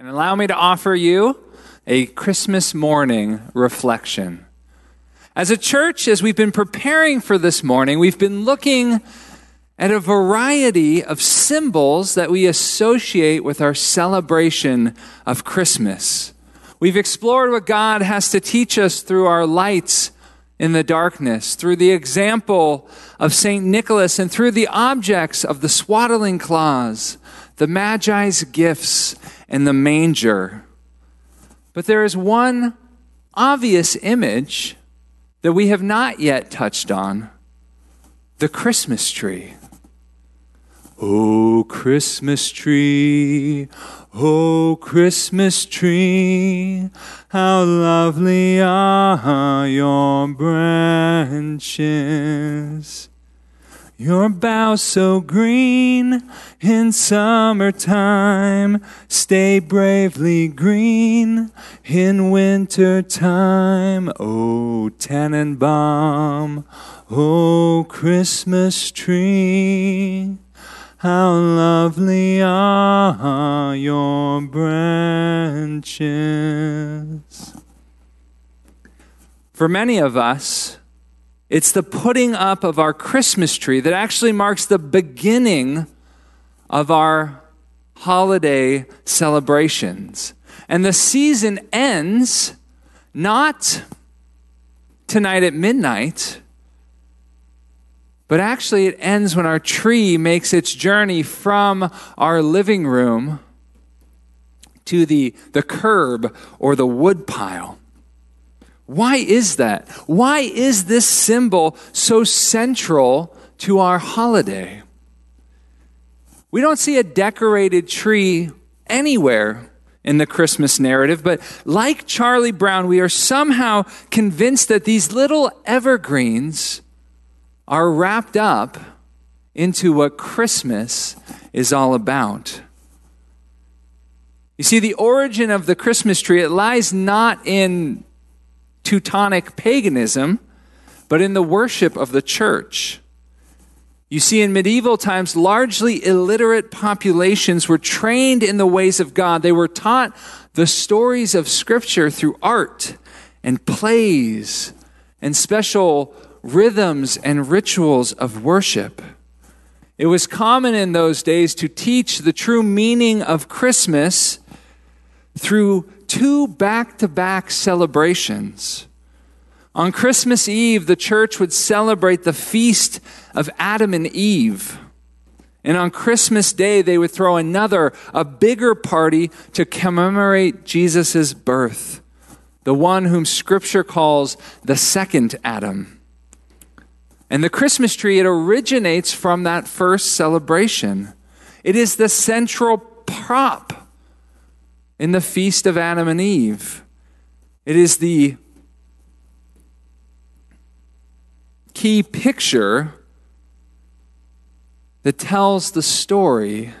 and allow me to offer you a Christmas morning reflection. As a church, as we've been preparing for this morning, we've been looking at a variety of symbols that we associate with our celebration of Christmas. We've explored what God has to teach us through our lights in the darkness, through the example of St. Nicholas, and through the objects of the swaddling cloths, the Magi's gifts, and the manger. But there is one obvious image that we have not yet touched on the Christmas tree. Oh, Christmas tree, oh, Christmas tree, how lovely are your branches. Your boughs so green in summertime stay bravely green in winter time. Oh, Tannenbaum, oh, Christmas tree. How lovely are your branches. For many of us, it's the putting up of our Christmas tree that actually marks the beginning of our holiday celebrations. And the season ends not tonight at midnight, but actually it ends when our tree makes its journey from our living room to the, the curb or the woodpile. Why is that? Why is this symbol so central to our holiday? We don't see a decorated tree anywhere in the Christmas narrative, but like Charlie Brown, we are somehow convinced that these little evergreens are wrapped up into what Christmas is all about. You see, the origin of the Christmas tree, it lies not in Teutonic paganism, but in the worship of the church. You see, in medieval times, largely illiterate populations were trained in the ways of God. They were taught the stories of Scripture through art and plays and special rhythms and rituals of worship. It was common in those days to teach the true meaning of Christmas through two back to back celebrations. On Christmas Eve, the church would celebrate the feast of Adam and Eve. And on Christmas Day, they would throw another, a bigger party to commemorate Jesus' birth, the one whom Scripture calls the second Adam. And the Christmas tree, it originates from that first celebration. It is the central prop in the feast of Adam and Eve. It is the key picture that tells the story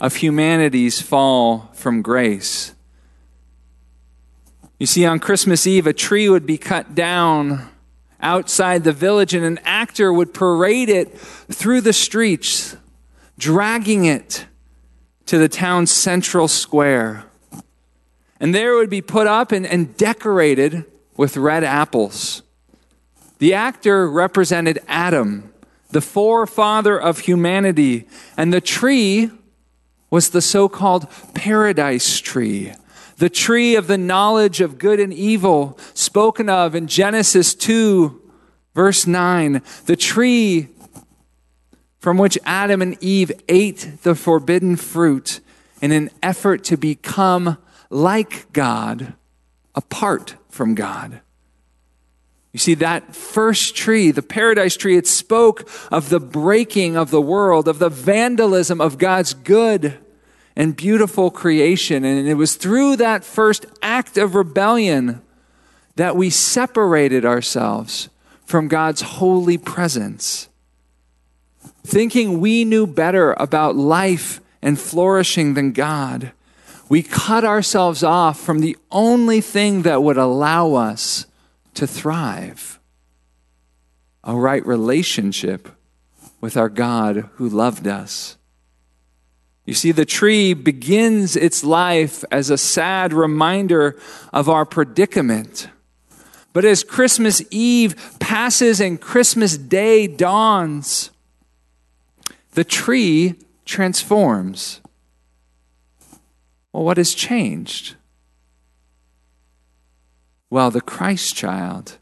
of humanity's fall from grace. You see, on Christmas Eve, a tree would be cut down outside the village, and an actor would parade it through the streets, dragging it to the town's central square. And there it would be put up and, and decorated with red apples. The actor represented Adam, the forefather of humanity, and the tree was the so called paradise tree, the tree of the knowledge of good and evil, spoken of in Genesis 2, verse 9, the tree from which Adam and Eve ate the forbidden fruit in an effort to become like God, apart from God. You see, that first tree, the paradise tree, it spoke of the breaking of the world, of the vandalism of God's good and beautiful creation. And it was through that first act of rebellion that we separated ourselves from God's holy presence. Thinking we knew better about life and flourishing than God we cut ourselves off from the only thing that would allow us to thrive a right relationship with our God who loved us. You see, the tree begins its life as a sad reminder of our predicament. But as Christmas Eve passes and Christmas Day dawns, the tree transforms. Well, what has changed? Well, the Christ child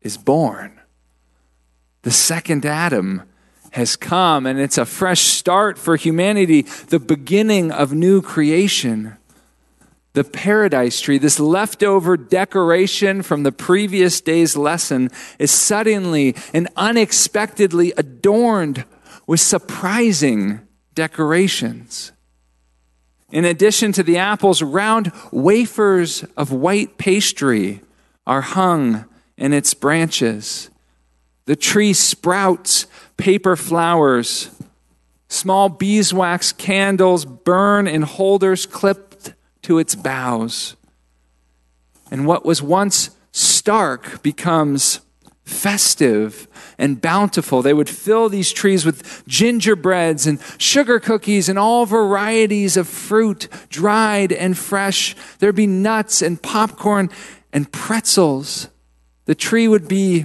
is born. The second Adam has come, and it's a fresh start for humanity, the beginning of new creation. The paradise tree, this leftover decoration from the previous day's lesson, is suddenly and unexpectedly adorned with surprising decorations. In addition to the apples, round wafers of white pastry are hung in its branches. The tree sprouts paper flowers. Small beeswax candles burn in holders clipped to its boughs. And what was once stark becomes festive and bountiful. They would fill these trees with gingerbreads and sugar cookies and all varieties of fruit, dried and fresh. There'd be nuts and popcorn and pretzels. The tree would be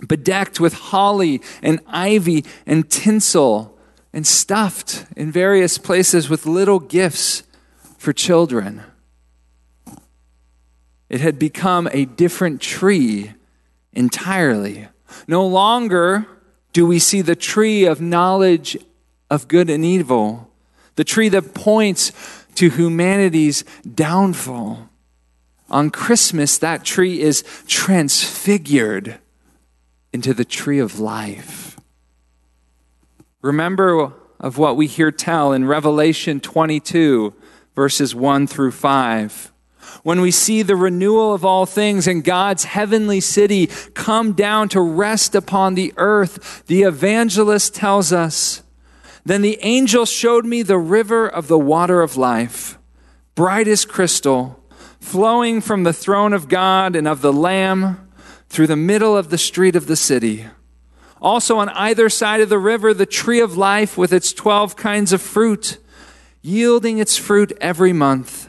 bedecked with holly and ivy and tinsel and stuffed in various places with little gifts for children. It had become a different tree entirely. No longer do we see the tree of knowledge of good and evil, the tree that points to humanity's downfall. On Christmas, that tree is transfigured into the tree of life. Remember of what we hear tell in Revelation 22, verses 1 through 5. When we see the renewal of all things and God's heavenly city come down to rest upon the earth, the evangelist tells us, Then the angel showed me the river of the water of life, bright as crystal, flowing from the throne of God and of the Lamb through the middle of the street of the city. Also, on either side of the river, the tree of life with its 12 kinds of fruit, yielding its fruit every month.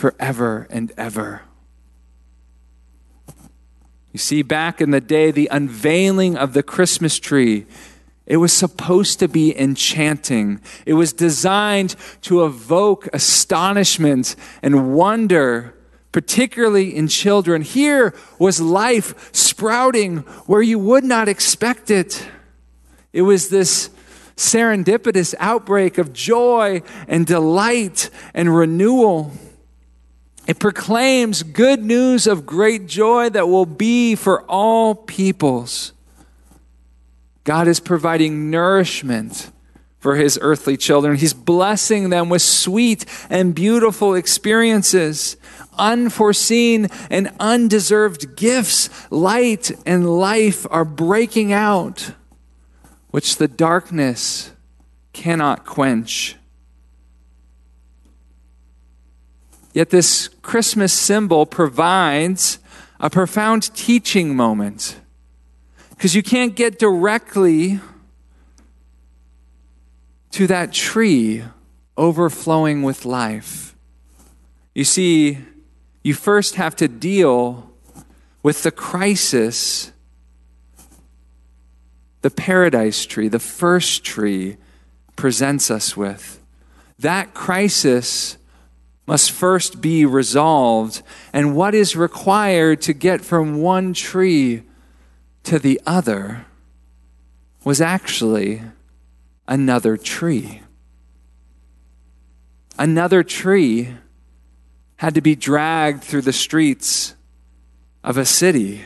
forever and ever. You see, back in the day, the unveiling of the Christmas tree it was supposed to be enchanting. It was designed to evoke astonishment and wonder, particularly in children. Here was life sprouting where you would not expect it. It was this serendipitous outbreak of joy and delight and renewal. It proclaims good news of great joy that will be for all peoples. God is providing nourishment for his earthly children. He's blessing them with sweet and beautiful experiences, unforeseen and undeserved gifts. Light and life are breaking out, which the darkness cannot quench. Yet, this Christmas symbol provides a profound teaching moment because you can't get directly to that tree overflowing with life. You see, you first have to deal with the crisis the paradise tree, the first tree, presents us with. That crisis must first be resolved. And what is required to get from one tree to the other was actually another tree. Another tree had to be dragged through the streets of a city.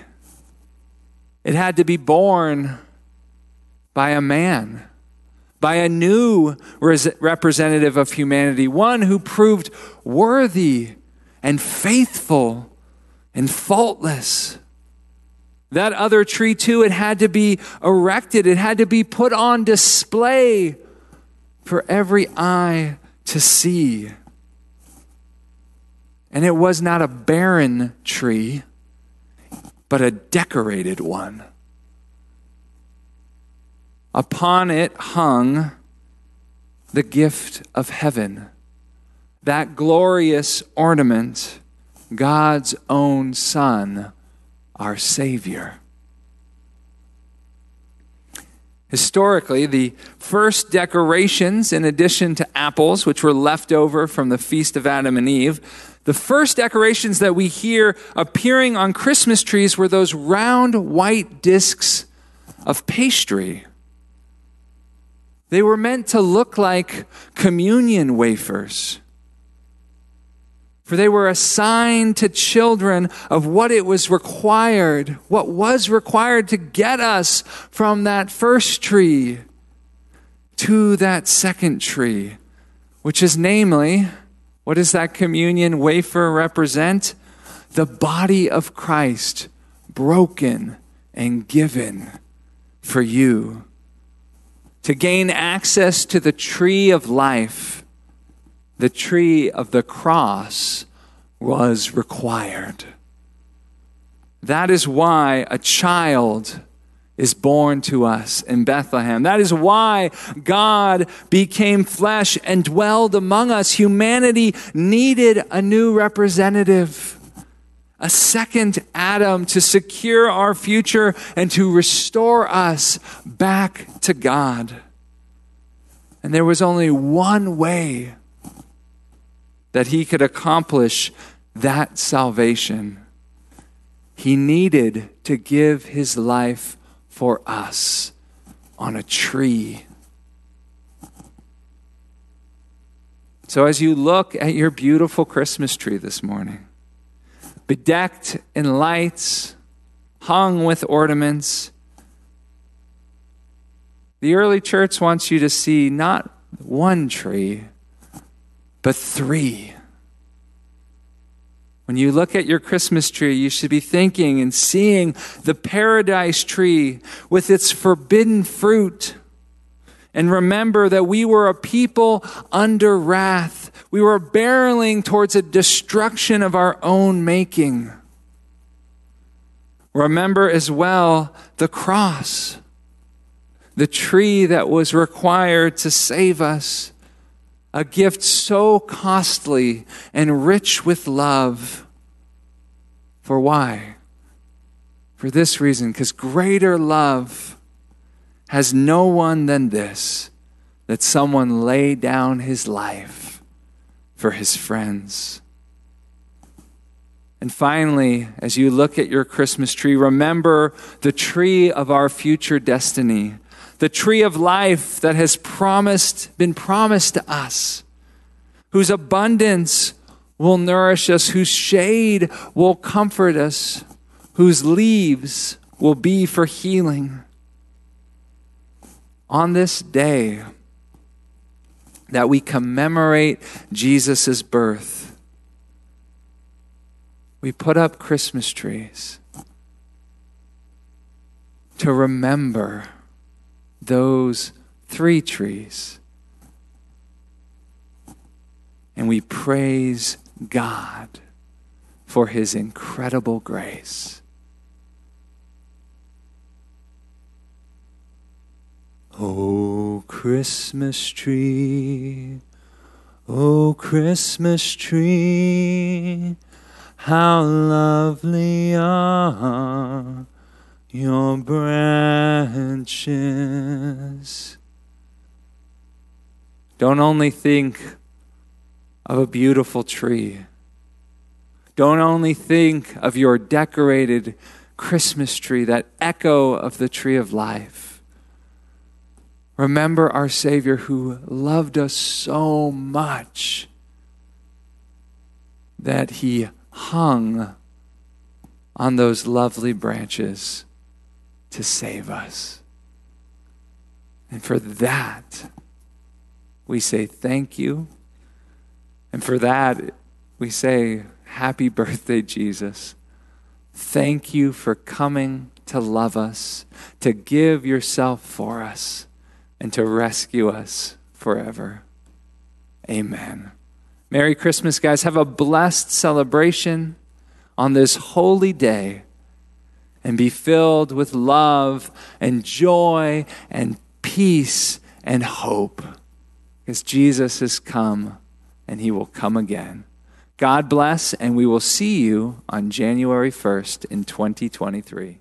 It had to be borne by a man, by a new representative of humanity, one who proved worthy and faithful and faultless. That other tree, too, it had to be erected, it had to be put on display for every eye to see. And it was not a barren tree, but a decorated one. Upon it hung the gift of heaven, that glorious ornament, God's own Son, our Savior. Historically, the first decorations, in addition to apples, which were left over from the Feast of Adam and Eve, the first decorations that we hear appearing on Christmas trees were those round white discs of pastry. They were meant to look like communion wafers. For they were assigned to children of what it was required, what was required to get us from that first tree to that second tree, which is namely, what does that communion wafer represent? The body of Christ broken and given for you. To gain access to the tree of life the tree of the cross was required. That is why a child is born to us in Bethlehem. That is why God became flesh and dwelled among us. Humanity needed a new representative, a second Adam to secure our future and to restore us back to God. And there was only one way that he could accomplish that salvation, he needed to give his life for us on a tree. So, as you look at your beautiful Christmas tree this morning, bedecked in lights, hung with ornaments, the early church wants you to see not one tree, but three. When you look at your Christmas tree, you should be thinking and seeing the paradise tree with its forbidden fruit. And remember that we were a people under wrath. We were barreling towards a destruction of our own making. Remember as well the cross, the tree that was required to save us a gift so costly and rich with love. For why? For this reason, because greater love has no one than this that someone lay down his life for his friends. And finally, as you look at your Christmas tree, remember the tree of our future destiny the tree of life that has promised, been promised to us, whose abundance will nourish us, whose shade will comfort us, whose leaves will be for healing. On this day that we commemorate Jesus' birth, we put up Christmas trees to remember those three trees. And we praise God for his incredible grace. Oh, Christmas tree, oh, Christmas tree, how lovely are your branches. Don't only think of a beautiful tree. Don't only think of your decorated Christmas tree, that echo of the tree of life. Remember our Savior who loved us so much that he hung on those lovely branches to save us. And for that, we say thank you. And for that, we say, Happy birthday, Jesus. Thank you for coming to love us, to give yourself for us, and to rescue us forever. Amen. Merry Christmas, guys. Have a blessed celebration on this holy day and be filled with love and joy and peace and hope because Jesus has come and he will come again. God bless, and we will see you on January 1st in 2023.